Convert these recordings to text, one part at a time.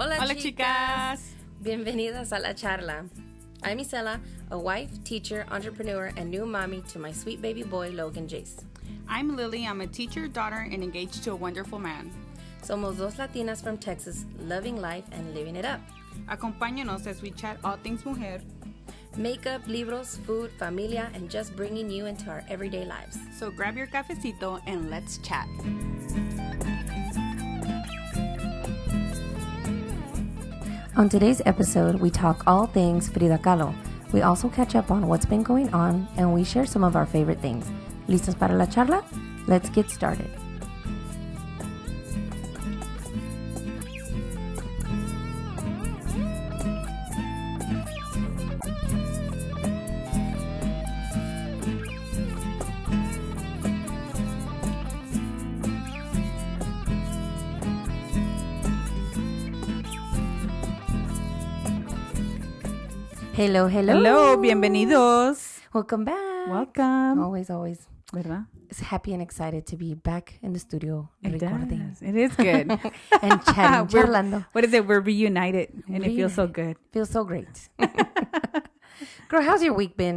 Hola, Hola, chicas. chicas. Bienvenidas a La Charla. I'm Isela, a wife, teacher, entrepreneur, and new mommy to my sweet baby boy, Logan Jace. I'm Lily. I'm a teacher, daughter, and engaged to a wonderful man. Somos dos Latinas from Texas, loving life and living it up. Acompáñanos as we chat all things mujer. Makeup, libros, food, familia, and just bringing you into our everyday lives. So grab your cafecito and let's chat. On today's episode, we talk all things Frida Kahlo. We also catch up on what's been going on and we share some of our favorite things. ¿Listos para la charla? Let's get started. Hello, hello. Hello, bienvenidos. Welcome back. Welcome. Always, always. ¿Verdad? Is happy and excited to be back in the studio It recording does. It is good. and chatting, We're- charlando. What is it? We're reunited, and it feels so good. Feels so great. Girl, how's your week been?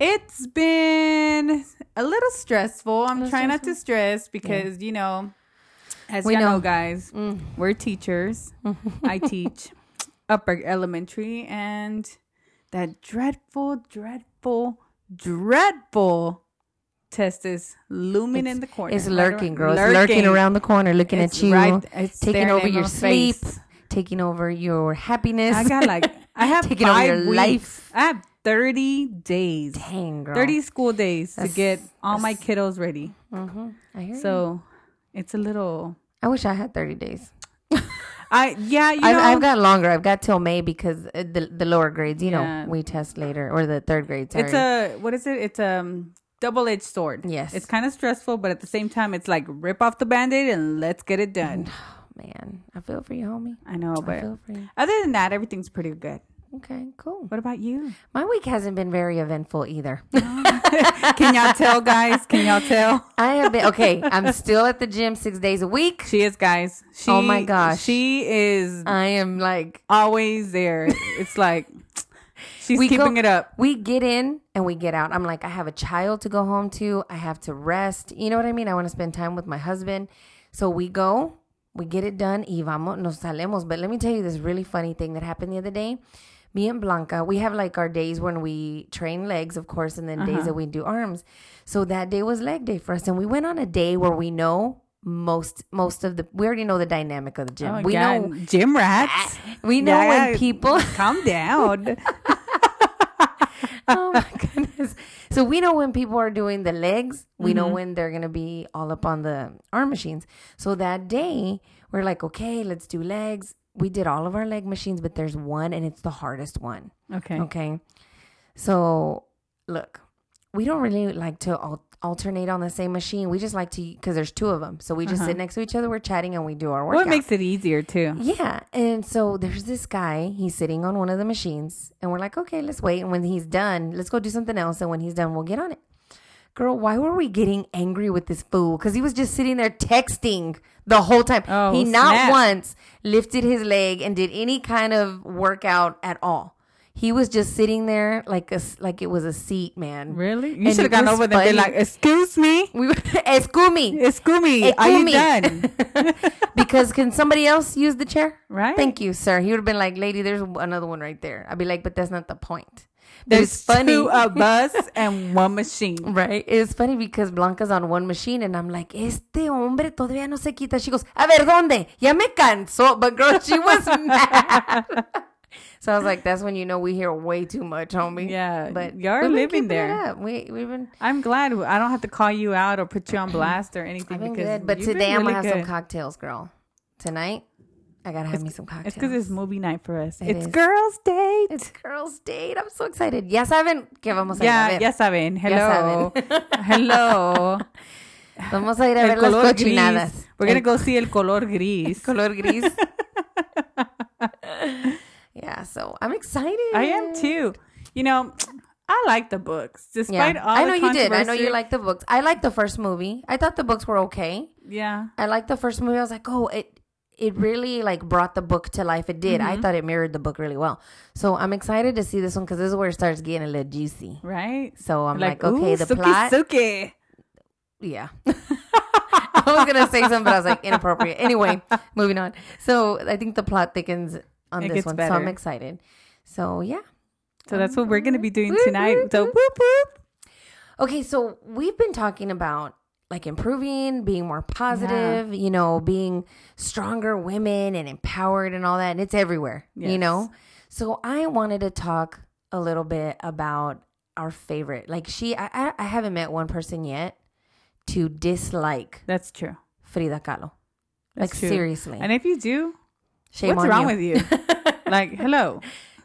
It's been a little stressful. I'm Little trying not to stress because you know, as We you know. know, guys, mm. we're teachers. I teach upper elementary, and that dreadful, dreadful, dreadful test is looming in the corner. It's lurking, girl. It's lurking around the corner, looking It's at you, right- it's taking over your sleep, face. taking over your happiness. I got like I have Taking over your weeks. life. I have thirty days. Dang, girl. 30 school days to get all my kiddos ready. Mm-hmm. I hear you. So it's a little. I wish I had 30 days. I yeah, you I've, know. I've got longer. I've got till May because uh, the the lower grades, you Yeah. know, we test later or the third grade. Sorry. it's a what is it? It's a um, double edged sword. Yes. it's kind of stressful, but at the same time, it's like rip off the band aid and let's get it done. man. I feel for you, homie. I know, I but feel for you. other than that, everything's pretty good. Okay, cool. What about you? My week hasn't been very eventful either. Can y'all tell, guys? Can y'all tell? I have been okay. I'm still at the gym six days a week. She is, guys. She, Oh my gosh. she is I am like always there. It's like she's We keeping go- it up. we get in and we get out. I'm like, I have a child to go home to. I have to rest. You know what I mean? I want to spend time with my husband. So we go, we get it done, y vamos, nos salemos. But let me tell you this really funny thing that happened the other day. Me and Blanca, we have like our days when we train legs, of course, and then days that we do arms. So that day was leg day for us. And we went on a day where we know most most of the we already know the dynamic of the gym. Oh, we yeah, know gym rats. we know Yeah, when people calm down. oh my goodness. So we know when people are doing the legs, we know Mm-hmm. when they're going to be all up on the arm machines. So that day, we're like, okay, let's do legs. We did all of our leg machines, but there's one and it's the hardest one. okay. Okay. So look, we don't really like to al- alternate on the same machine. We just like to, because there's two of them. So we just sit next to each other, we're chatting, and we do our Uh-huh. Well, it makes it easier too. Yeah. And so there's this guy, he's sitting on one of the machines, and we're like, okay, let's wait. And when he's done, let's go do something else. And when he's done, we'll get on it. Girl, why were we getting angry with this fool? Because he was just sitting there texting the whole time. Oh, he not snap. once lifted his leg and did any kind of workout at all. He was just sitting there like a like it was a seat, man. Really? You should have gone over there and been like, "Excuse me, We were, excuse me. excuse me, are you done?" because can somebody else use the chair? Right? Thank you, sir. He would have been like, lady, there's another one right there. I'd be like, but that's not the point. There's funny. two of us and one machine. Right. It's funny because Blanca's on one machine and I'm like, este hombre todavía no se quita. She goes, a ver, ¿dónde? Ya me cansó. But girl, she was mad. so I was like, that's when you know we hear way too much, homie. Yeah, But are living there. We, we've been, I'm glad I don't have to call you out or put you on blast or anything I've been because good. But today I'm going to have some cocktails, girl. Tonight, I got to have me some cocktails. It's because it's movie night for us. It it's is. girls' date. It's girls' date. I'm so excited. Ya saben que vamos a ir a yeah, ver. ya saben. Hello, saben. hello. Vamos a ir a El ver las cochinadas. gris. We're gonna go see el color gris. color gris. yeah, so I'm excited. I am too. You know, I like the books, Yeah. despite all. The time. I know you did. I know you like the books. I like the first movie. I thought the books were okay. Yeah, I liked the first movie. I was like, oh, it it really like brought the book to life. It did. I mm-hmm. thought it mirrored the book really well. So I'm excited to see this one because this is where it starts getting a little juicy. Right? So I'm like, okay, the suki, plot. suki. Yeah. I was gonna say something, but I was like inappropriate. Anyway, moving on. So I think the plot thickens on It this one, so I'm excited. So yeah. So that's what we're going to be doing tonight. So whoop whoop. Okay, so we've been talking about like improving, being more positive, you know, being stronger women and empowered and all that, and it's everywhere, you know. So I wanted to talk a little bit about our favorite. Like she, I, I, haven't met one person yet to dislike That's true. Frida Kahlo. That's like true. seriously, And if you do, shame what's on wrong you. with you? like, hello.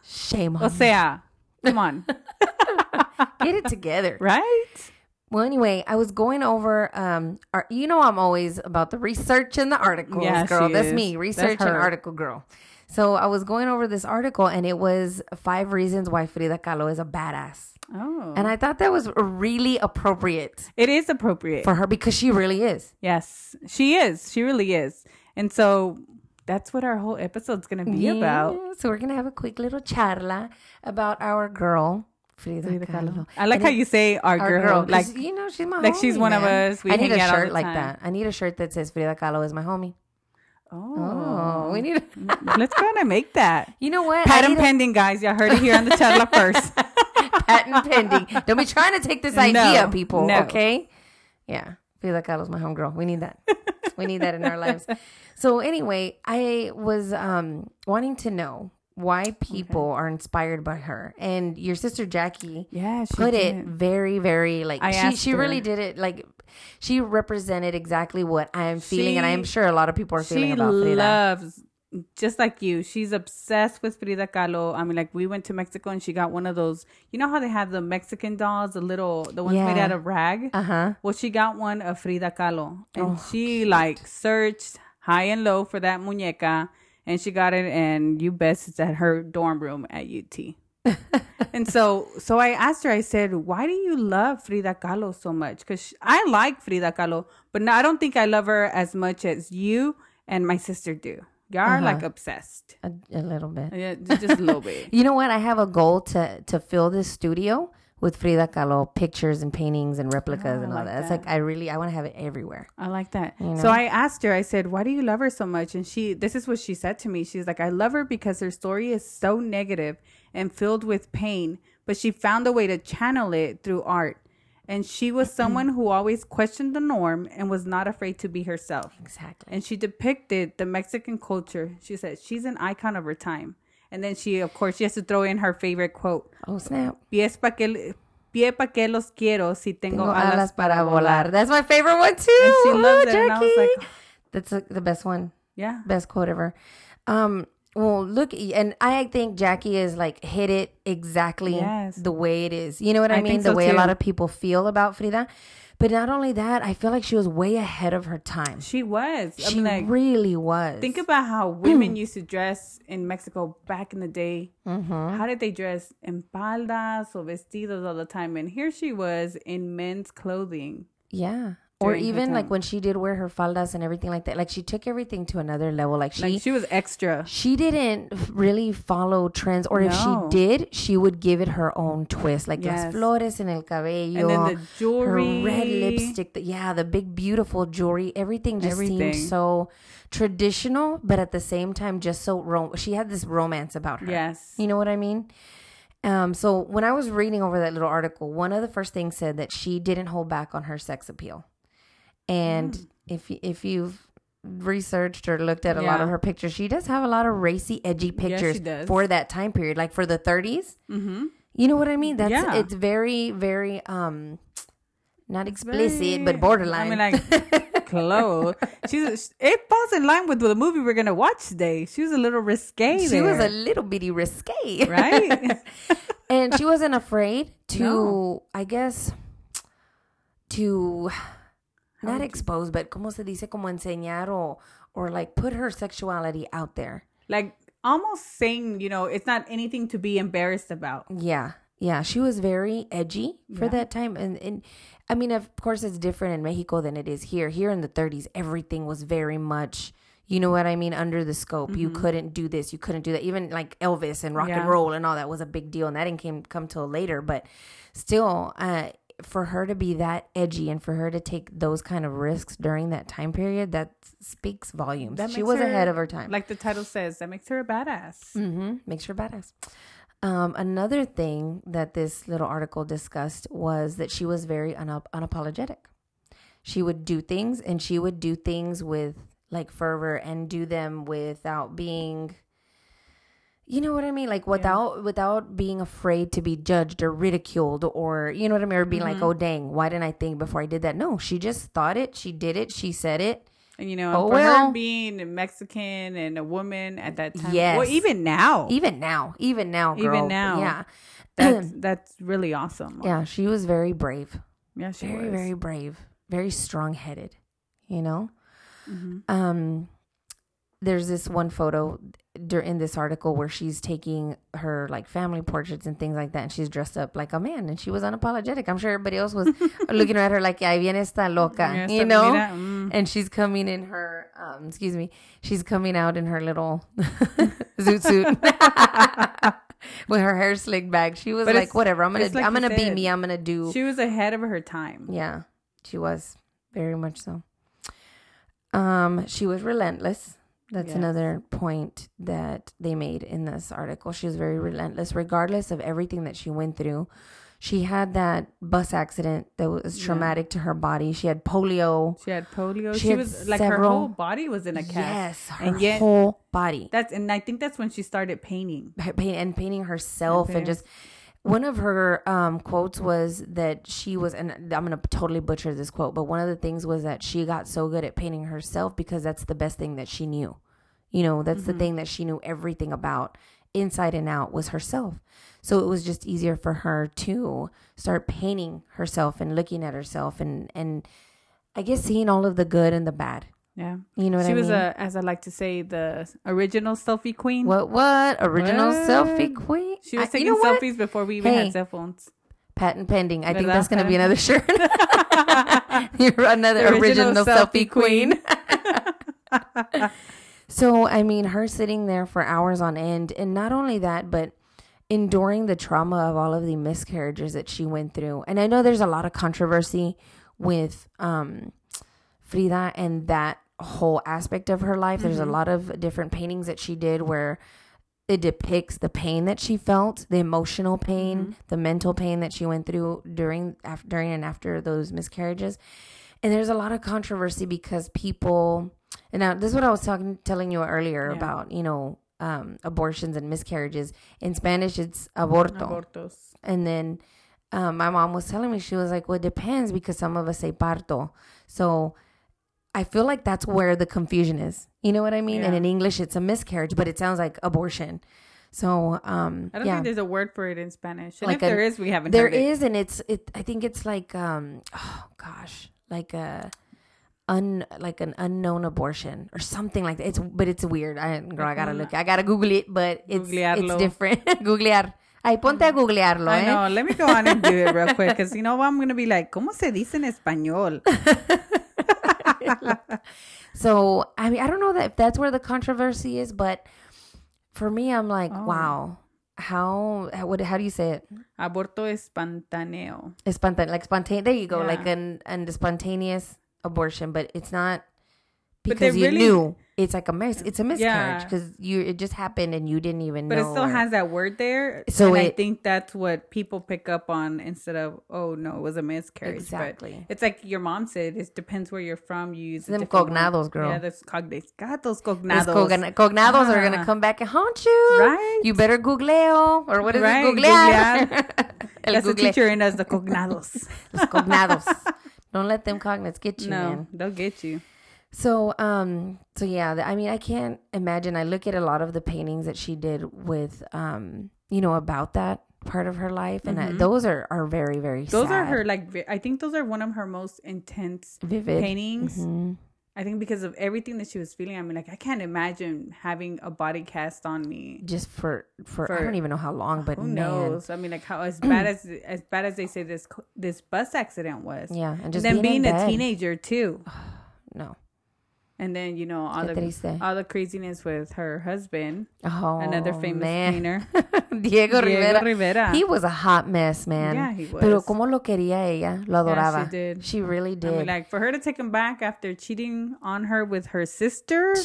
Shame on O you. sea, come on. Get it together. right? Well, anyway, I was going over. Um, our, you know, I'm always about the research and the articles, Yeah, girl. That's is. me, That's research and article girl. So I was going over this article, and it was five reasons why Frida Kahlo is a badass, Oh. and I thought that was really appropriate it is appropriate. for her because she really is. yes, she is. She really is. And so that's what our whole episode's going to be about. So we're gonna have a quick little charla about our girl Frida, Frida Kahlo. Kahlo. I like And how you say our, our girl. girl, 'cause, like, you know, she's my like she's homie, one of us. We I need hang a out shirt like that. I need a shirt that says Frida Kahlo is my homie. oh, Oh, we need. let's go and make that. You know what? Patent need a- pending, guys. Y'all heard it here on the charla first. patent pending. Don't be trying to take this idea, No, people. no. Okay? Yeah. Frida Kahlo's my homegirl. We need that. we need that in our lives. So anyway, I was um wanting to know why people are inspired by her. And your sister Jackie Yeah, she put it very, very like I she she really did it like she represented exactly what I am feeling, and I am sure a lot of people are feeling she about Frida. loves just like you she's obsessed with frida kahlo. I mean like we went to mexico and she got one of those you know how they have the mexican dolls the little the ones made out of rag? Uh huh. well she got one of frida kahlo and Oh, she like searched high and low for that muñeca and she got it and you best it's at her dorm room at ut and so so i asked her i said why do you love frida kahlo so much? Because i like frida kahlo but no, i don't think i love her as much as you and my sister do. Y'all are like uh-huh. obsessed. A, a little bit. yeah, just a little bit. You know what? I have a goal to to fill this studio with Frida Kahlo pictures and paintings and replicas Oh, and all like that. It's like I really I want to have it everywhere. I like that. You So? I asked her, I said, why do you love her so much? And she, this is what she said to me. She's like, I love her because her story is so negative and filled with pain, but she found a way to channel it through art. And she was mm-hmm. someone who always questioned the norm and was not afraid to be herself. Exactly. And she depicted the Mexican culture. She said she's an icon of her time. And then she, of course, she has to throw in her favorite quote: Oh snap! "Pies pa que, pie pa que los quiero si tengo, Tengo alas para volar." That's my favorite one too. And she Ooh, loves it. And I was Jackie. like, That's uh the best one. yeah, Best quote ever. Um. Well, look, and I think Jackie is like hit it exactly Yes. the way it is. You know what I, I mean? think The so, way a lot of people feel about Frida. But not only that, I feel like she was way ahead of her time. she was. I She mean, like, really was. Think about how women used to dress in Mexico back in the day. Mm-hmm. How did they dress? En faldas or vestidos all the time. And here she was in men's clothing. Yeah. Or even like when she did wear her faldas and everything like that. Like she took everything to another level. Like she Like she was extra. she didn't really follow trends or if she did, she would give it her own twist. Like las Yes. flores en el cabello. And then the jewelry. Her red lipstick. The, yeah, the big beautiful jewelry. Everything just Everything. seemed so traditional, but at the same time just so rom- she had this romance about her. Yes. You know what I mean? Um, so when I was reading over that little article, one of the first things said that she didn't hold back on her sex appeal. And Mm. if if you've researched or looked at a lot of her pictures, she does have a lot of racy, edgy pictures for that time period, like for the 30s. Mm-hmm. You know what I mean? That's Yeah. it's very, very um, not explicit, Very- but borderline. I mean, like, close. She's it falls in line with the movie we're gonna watch today. She was a little risque. she was a little bitty risque, right. and she wasn't afraid to No. i guess to not would you- expose but como se dice como enseñar or or like put her sexuality out there like almost saying, you know, it's not anything to be embarrassed about. yeah yeah she was very edgy for Yeah. that time and and i mean of course it's different in mexico than it is here here in the 30s everything was very much You know what I mean? Under the scope, you couldn't do this, you couldn't do that. Even like Elvis and rock Yeah. and roll and all that was a big deal, and that didn't came, come till later. But still, uh, for her to be that edgy and for her to take those kind of risks during that time period, that speaks volumes. That she was her- ahead of her time. Like the title says, that makes her a badass. Mm-hmm. Makes her badass. Um, another thing that this little article discussed was that she was very unap- unapologetic. She would do things and she would do things with like fervor and do them without being you know what I mean? Like without without being afraid to be judged or ridiculed or you know what I mean? Or being like, oh dang, why didn't I think before I did that? No, she just thought it, she did it, she said it. And you know, Oh, for well. her being Mexican and a woman at that time, Yes. well, even now, Even now, even now, girl. Even now. Yeah. that's that's really awesome. Yeah, she was very brave. yeah, she very was. very brave very strong-headed you know Mm-hmm. um there's this one photo in this article where she's taking her like family portraits and things like that and she's dressed up like a man and she was unapologetic i'm sure everybody else was looking at her like "Yeah, viene esta loca you know mm. and she's coming in her um excuse me she's coming out in her little zoot suit with her hair slicked back she was But like whatever i'm gonna like i'm gonna be me i'm gonna do She was ahead of her time. yeah, she was very much so. Um, she was relentless. That's Yes. another point that they made in this article. She was very relentless, regardless of everything that she went through. She had that bus accident that was Yeah. traumatic to her body. She had polio. She had polio. She She, had was like her whole body was in a cast. Yes, her and yet whole body. that's and I think that's when she started painting. paint and painting herself and, painting. just one of her um, quotes was that she was and i'm gonna totally butcher this quote but one of the things was that she got so good at painting herself because that's the best thing that she knew. You know that's the thing that she knew everything about inside and out was herself. So it was just easier for her to start painting herself and looking at herself and and i guess seeing all of the good and the bad Yeah. you know what she i was a, as I like to say, the original selfie queen. what what original What? selfie queen She was I- taking you know what? selfies before we even Hey. had cell phones. patent pending. I think ¿Verdad? that's going to be another shirt. You're another original, selfie, queen. so, I mean, her sitting there for hours on end, and not only that, but enduring the trauma of all of the miscarriages that she went through. And I know there's a lot of controversy with um, Frida and that whole aspect of her life. There's a lot of different paintings that she did where it depicts the pain that she felt, the emotional pain, the mental pain that she went through during after, during and after those miscarriages. And there's a lot of controversy because people and now this is what I was talking telling you earlier Yeah. about, you know, um, abortions and miscarriages. In Spanish it's aborto. Abortos. And then um, my mom was telling me, she was like, well, it depends because some of us say parto. So I feel like that's where the confusion is. You know what I mean? And in English, it's a miscarriage, but it sounds like abortion. So, um, I don't yeah. think there's a word for it in Spanish. And Like if a- there is, we haven't There heard it. is, and it's it. I think it's like um, oh gosh, like a un like an unknown abortion or something like that. It's but it's weird. I girl, I gotta look. I gotta Google it, but it's Googlearlo. it's different. Googlear. Ay, ponte a googlearlo, I eh? know. Let me go on and do it real quick because you know what? I'm going to be like, ¿Cómo se dice en español? So I mean, I don't know that if that's where the controversy is, but for me, I'm like, Oh. wow, how how, what, how do you say it? Aborto espontáneo. Spontan like spontaneous. There you go, Yeah. like an an spontaneous abortion, but it's not because you really- knew it's like a mis- it's a miscarriage Yeah. because you it just happened and you didn't even But know. it still or- has that word there. So and I think that's what people pick up on instead of, oh, no, it was a miscarriage. Exactly. But it's like your mom said, it depends where you're from. You use Them cognados, girl. Yeah, those cognados. God, those cognados. cogna- cognados are gonna Ah. come back and haunt you. Right. You better googleo or what is Right, it? Googlear. El That's the google. teacher in us, the cognados. Los cognados. Don't let them cognates get you, no, man. they'll get you. So, um, so yeah, I mean, I can't imagine. I look at a lot of the paintings that she did with, um, you know, about that part of her life, and I, those are are very, very. Mm-hmm. Those are her, like, I think those are one of her most intense vivid paintings. Mhm. I think because of everything that she was feeling. I mean, like, I can't imagine having a body cast on me. Just for, for I don't even know how long, but Who man, knows? I mean, like how as bad as as bad as they say this this bus accident was. yeah, and And then being, being a bed. teenager too. No, And then you know all Qué the triste. all the craziness with her husband, Oh, another famous man. painter. Diego, Diego Rivera. Rivera. He was a hot mess, man. Yeah, he was. Pero cómo lo quería ella. Lo Yeah, adoraba. she did. She really did. I mean, like for her to take him back after cheating on her with her sister.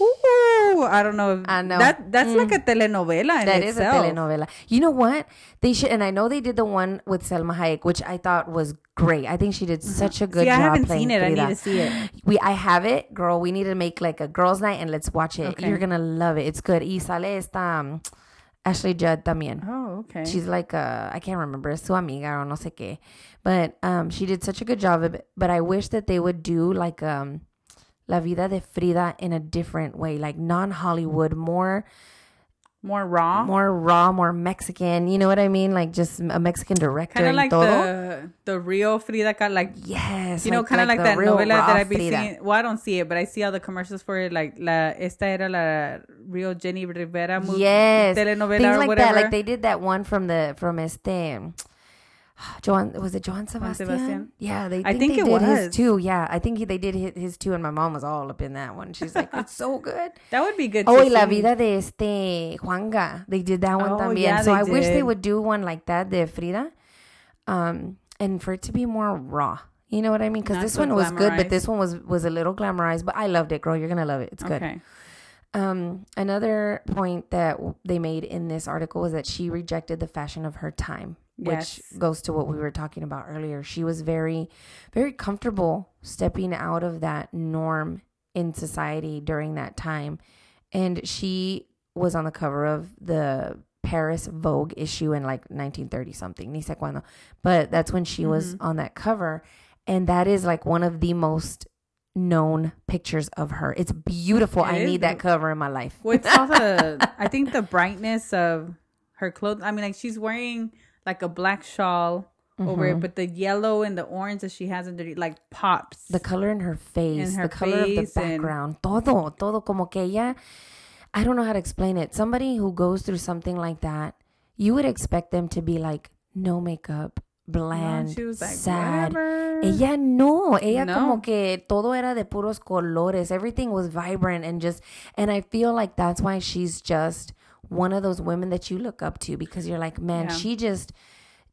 Ooh, I don't know. I know. that that's like a telenovela in That is a telenovela. You know what? They should, and I know they did the one with Salma Hayek, which I thought was great. I think she did such a good See, I job haven't playing seen it. I need to see it. We, I have it, girl. We need to make like a girls' night and let's watch it. Okay. You're gonna love it. It's good. Y sale esta um, Ashley Judd también. Oh, okay. She's like a, I can't remember, es su amiga or no sé qué. But um, she did such a good job of it. But I wish that they would do like um, La Vida de Frida in a different way, like non Hollywood, more more raw. more raw, more Mexican. You know what I mean? Like just a Mexican director. kind of like todo. the the real Frida Kahlo, like yes, you know, kind of like, the that novela that I've been Frida. seeing. Well, I don't see it, but I see all the commercials for it. Like la esta era la real Jenni Rivera movie, Yes, telenovela things or like whatever. that. Like they did that one from the from este. Joan was it Joan Sebastian? Sebastian. Yeah, they. I Think think they it did his was. too. Yeah, I think he, they did his, his too, and my mom was all up in that one. She's like, "It's so good." that would be good. Oh, y la vida de este Juanga. They did that one Oh, también. yeah, so I wish they would do one like that de Frida, um, and for it to be more raw. You know what I mean? Because this so one was good, but this one was was a little glamorized. But I loved it, girl. You're gonna love it. It's good. Okay. Um, another point that they made in this article was that she rejected the fashion of her time, Yes. which goes to what we were talking about earlier. She was very, very comfortable stepping out of that norm in society during that time. And she was on the cover of the Paris Vogue issue in like 1930 something, ni sé cuándo. But that's when she was Mm-hmm. on that cover. And that is like one of the most known pictures of her. It's beautiful. It I need that cover in my life. Well, it's also the, I think the brightness of her clothes. I mean, like she's wearing like a black shawl over Mm-hmm. it, but the yellow and the orange that she has under like pops. the color in her face, In her the color of the face and- background, todo, todo como que ella, I don't know how to explain it. Somebody who goes through something like that, you would expect them to be like no makeup, bland, she was like, sad. whatever. Ella no, ella No. como que todo era de puros colores. Everything was vibrant and just, and I feel like that's why she's just one of those women that you look up to because you're like, man, Yeah. she just,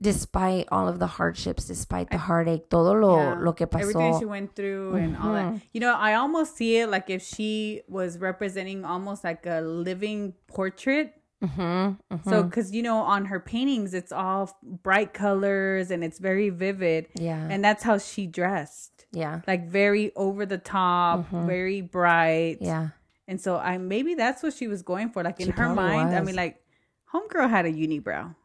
despite all of the hardships, despite the heartache, todo lo, Yeah. lo que pasó. Everything she went through and all Mm-hmm. that. You know, I almost see it like if she was representing almost like a living portrait. Mm-hmm, So, because you know, on her paintings, it's all bright colors and it's very vivid. Yeah. And that's how she dressed. yeah. Like very over the top, very bright. Mm-hmm. Yeah. And so I maybe that's what she was going for. Like in She her mind, I mean, like homegirl had a unibrow.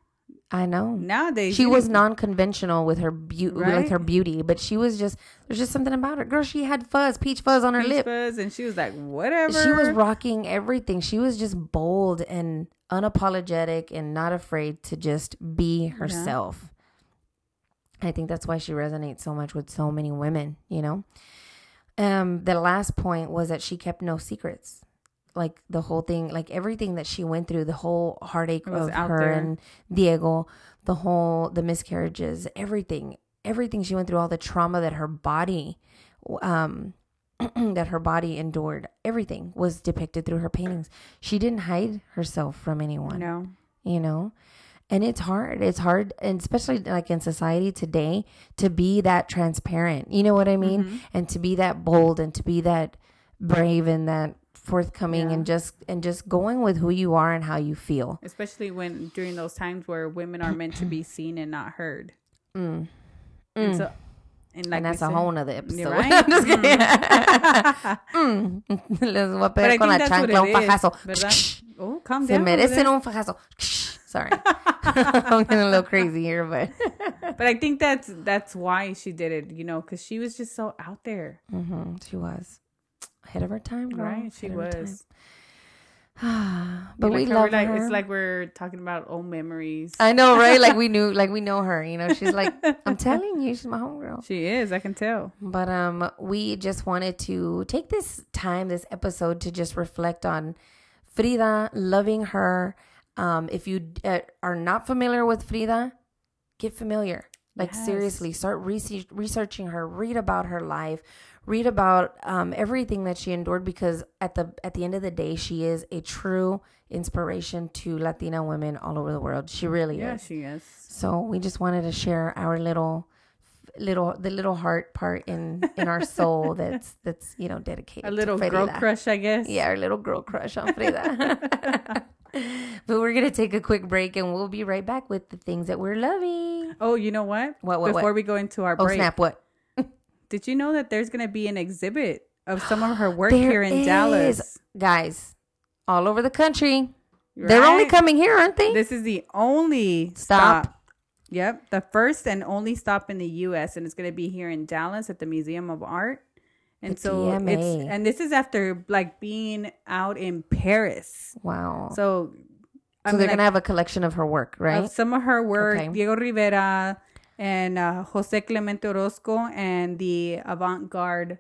I know. Nowadays, She was non-conventional with her beauty, Right? her beauty, but she was just there's just something about her. Girl, she had fuzz, peach fuzz on her peach lip. fuzz, and she was like, whatever. She was rocking everything. She was just bold and unapologetic and not afraid to just be herself. I think that's why she resonates so much with so many women, you know. Um the last point was that she kept no secrets. Like the whole thing, like everything that she went through, the whole heartache of her there. and Diego, the whole the miscarriages, everything, everything she went through, all the trauma that her body um that her body endured everything was depicted through her paintings she didn't hide herself from anyone No. you know and it's hard it's hard and especially like in society today to be that transparent you know what i mean Mm-hmm. and to be that bold and to be that brave and that forthcoming Yeah. and just and just going with who you are and how you feel Especially when during those times where women are meant to be seen and not heard. mm. And Mm. so, and like and that's a said- whole nother episode right. I'm just kidding. Mm. Les voy a pegar con la think that's what chancla un fajazo. Oh, calm Se down. over merecen un fajazo. Sorry. I'm getting a little crazy here, but But I think that's that's why she did it, you know, because she was just so out there, hmm she was ahead of her time, girl. right? She was. but Like we love like, her. It's like we're talking about old memories. I know, right? Like we knew, like we know her. You know, she's like, I'm telling you, she's my homegirl. she is. I can tell. But um, we just wanted to take this time, this episode, to just reflect on Frida, loving her. Um, if you uh, are not familiar with Frida, get familiar. Like Yes. seriously, start research, researching her. Read about her life. Read about um, everything that she endured because at the at the end of the day, she is a true inspiration to Latina women all over the world. She really Yeah, is. she is. So we just wanted to share our little little the little heart part in in our soul that's that's you know dedicated A little girl crush, I guess. Yeah, our little girl crush on Frida. but we're gonna take a quick break and we'll be right back with the things that we're loving. Oh, you know what? What, what, Before what? we go into our Oh break, snap! What? did you know that there's going to be an exhibit of some of her work here in is. Dallas? Guys, all over the country. They're only coming here, aren't they? This is the only Stop. stop. Yep, the first and only stop in the U.S. and it's going to be here in Dallas at the Museum of Art. And The so it's and this is after like being out in Paris. wow. So, So I mean, they're gonna have a collection of her work, right? of some of her work, Okay. Diego Rivera and uh, Jose Clemente Orozco, and the avant-garde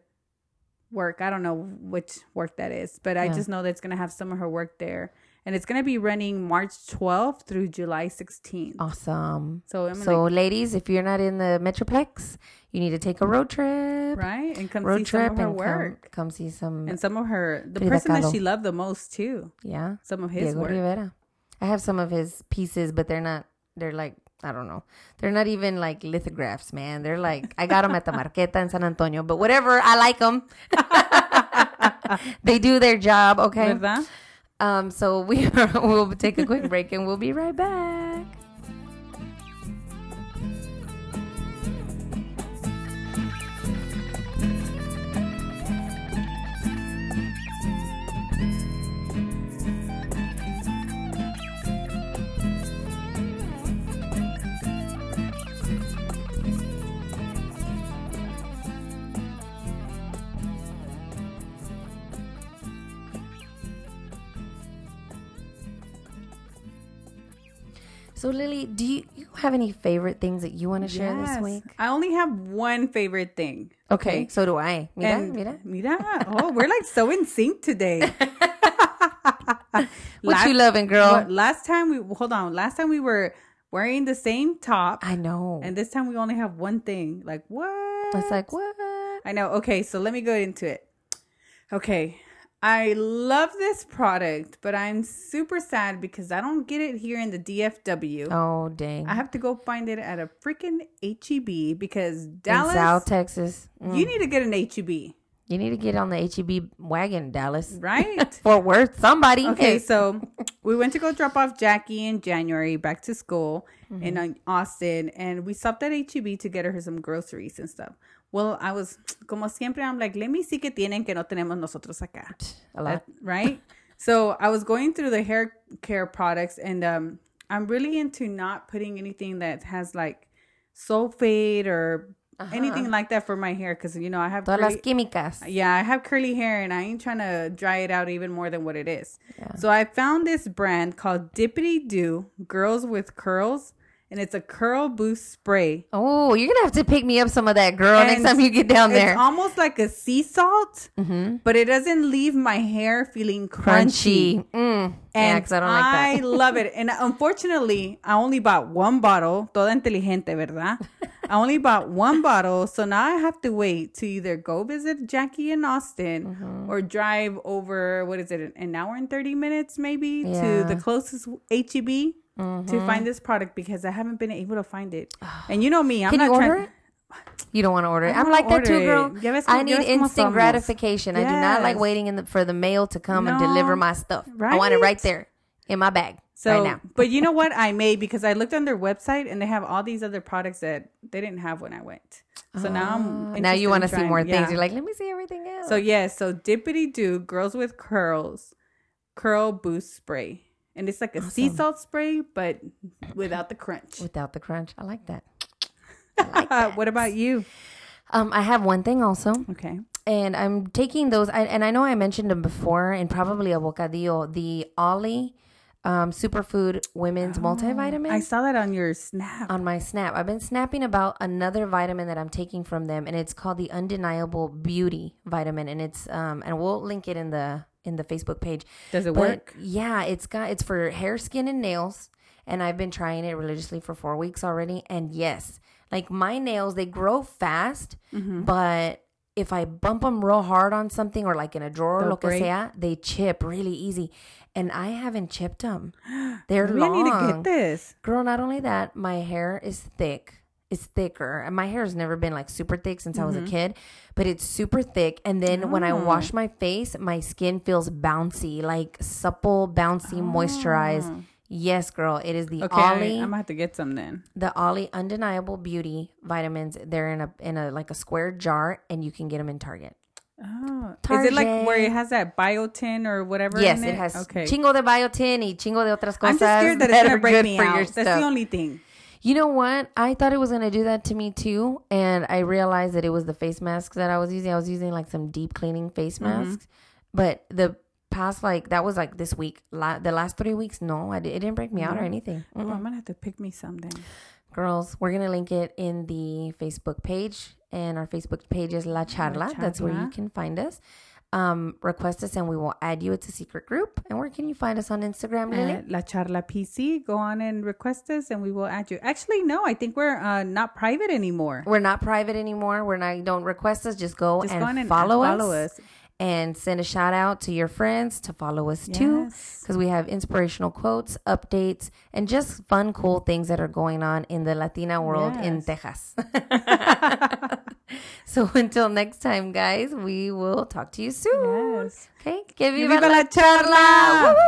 work. I don't know which work that is, but I just know that it's gonna have some of her work there, and it's gonna be running March 12th through July 16th. awesome. So I'm So, like, ladies, if you're not in the Metroplex, you need to take a road trip. right, and come see Road some of her work, come, come see some. and some of her the Frida person that she loved the most too. yeah, Some of his Diego work. Rivera. I have some of his pieces, but they're not. They're like I don't know. They're not even like lithographs, man. They're like I got them at the Marqueta in San Antonio, but whatever. I like them. they do their job, okay. ¿Verdad? Um, so we will take a quick break and we'll be right back. So Lily, do you, you have any favorite things that you want to share this Yes. week? I only have one favorite thing. Okay, so do I. Mira, And- mira. Mira. Oh, we're like so in sync today. What Last- you loving, girl? last time we hold on. Last time we were wearing the same top, I know. and this time we only have one thing. Like what? it's like what? I know. Okay, so let me go into it. Okay. I love this product, but I'm super sad because I don't get it here in the DFW. Oh dang! I have to go find it at a freaking HEB because in Dallas, South Texas, Mm. you need to get an HEB, you need to get on the HEB wagon, Dallas. right? Fort Worth, somebody. Okay, so we went to go drop off Jackie in January back to school in uh, Austin, and we stopped at HEB to get her some groceries and stuff. Well, I was, como siempre, I'm like, let me see qué tienen que no tenemos nosotros acá. a lot. That- right? so I was going through the hair care products, and um, I'm really into not putting anything that has like sulfate or anything like that for my hair because you know I have Todas las curly- químicas. yeah, I have curly hair and I ain't trying to dry it out even more than what it is. Yeah. So I found this brand called Dippity Doo Girls with Curls, and it's a curl boost spray. Oh, you're gonna have to pick me up some of that, girl, next time you get down there. It's almost like a sea salt, mm-hmm. but it doesn't leave my hair feeling crunchy. Crunchy. Mm. And because I don't like that. love it. And unfortunately, I only bought one bottle. Toda inteligente, ¿verdad? I only bought one bottle. So now I have to wait to either go visit Jackie in Austin Mm-hmm. or drive over, what is it, an hour and 30 minutes maybe Yeah. to the closest HEB Mm-hmm. to find this product because I haven't been able to find it. And you know me, I'm Can not you order trying. it? You don't want to order it. I'm like that too, girl. Ves I need instant gratification. I do not like waiting in the, for the mail to come and deliver my stuff. I want it Right? right there in my bag So, right now. but you know what? I made because I looked on their website and they have all these other products that they didn't have when I went. So now I'm Uh, now you want to see more things. Yeah. You're like, let me see everything else. so yeah, so Dippity Doo Girls with Curls Curl Boost Spray, and it's like a sea salt spray but without the crunch. without the crunch, I like that. what about you? Um, I have one thing also. Okay. and I'm taking those. I, and I know I mentioned them before, and probably a bocadillo, the Olly um, Superfood Women's Multivitamin. Oh, I saw that on your snap. on my snap. I've been snapping about another vitamin that I'm taking from them, and it's called the Undeniable Beauty Vitamin, and it's um, and we'll link it in the in the Facebook page. Does it But, work? Yeah, it's got it's for hair, skin, and nails, and I've been trying it religiously for four weeks already, and yes. Like my nails, they grow fast, Mm-hmm. but if I bump them real hard on something or like in a drawer, They'll lo que sea, they chip really easy. And I haven't chipped them. They're Maybe long. I need to get this. Girl, not only that, my hair is thick. It's thicker. And my hair has never been like super thick since I was a Mm-hmm. kid, but it's super thick. And then when I Oh. wash my face, my skin feels bouncy, like supple, bouncy, moisturized. Yes, girl. It is the. Okay, I, Olly, I'm gonna have to get some then. the Olly Undeniable Beauty vitamins. They're in a in a like a square jar, and you can get them in Target. Oh, is it like Target. where it has that biotin or whatever? Yes, in it has Okay. chingo de biotin y chingo de otras cosas. I'm just scared that it's gonna break good me for your out. That's stuff. the only thing. You know what? I thought it was gonna do that to me too, and I realized that it was the face masks that I was using. I was using like some deep cleaning face Mm-hmm. masks, but the past like that was like this week. La- the last three weeks, no, I di- it didn't break me out or anything. Oh, I'm gonna have to pick me something. Girls, we're gonna link it in the Facebook page, and our Facebook page is La Charla. That's where you can find us. Um, request us, and we will add you. It's a secret group. And where can you find us on Instagram, Lily? La Charla PC. Go on and request us, and we will add you. Actually, no, I think we're uh, not private anymore. We're not private anymore. We're not. Don't request us. Just go Just and, go and follow, follow us, us. and send a shout out to your friends to follow us too, because we have inspirational quotes, updates, and just fun, cool things that are going on in the Latina world in Texas. so until next time, guys, we will talk to you soon. Yes. Okay, que Que viva, viva la la charla! Woo!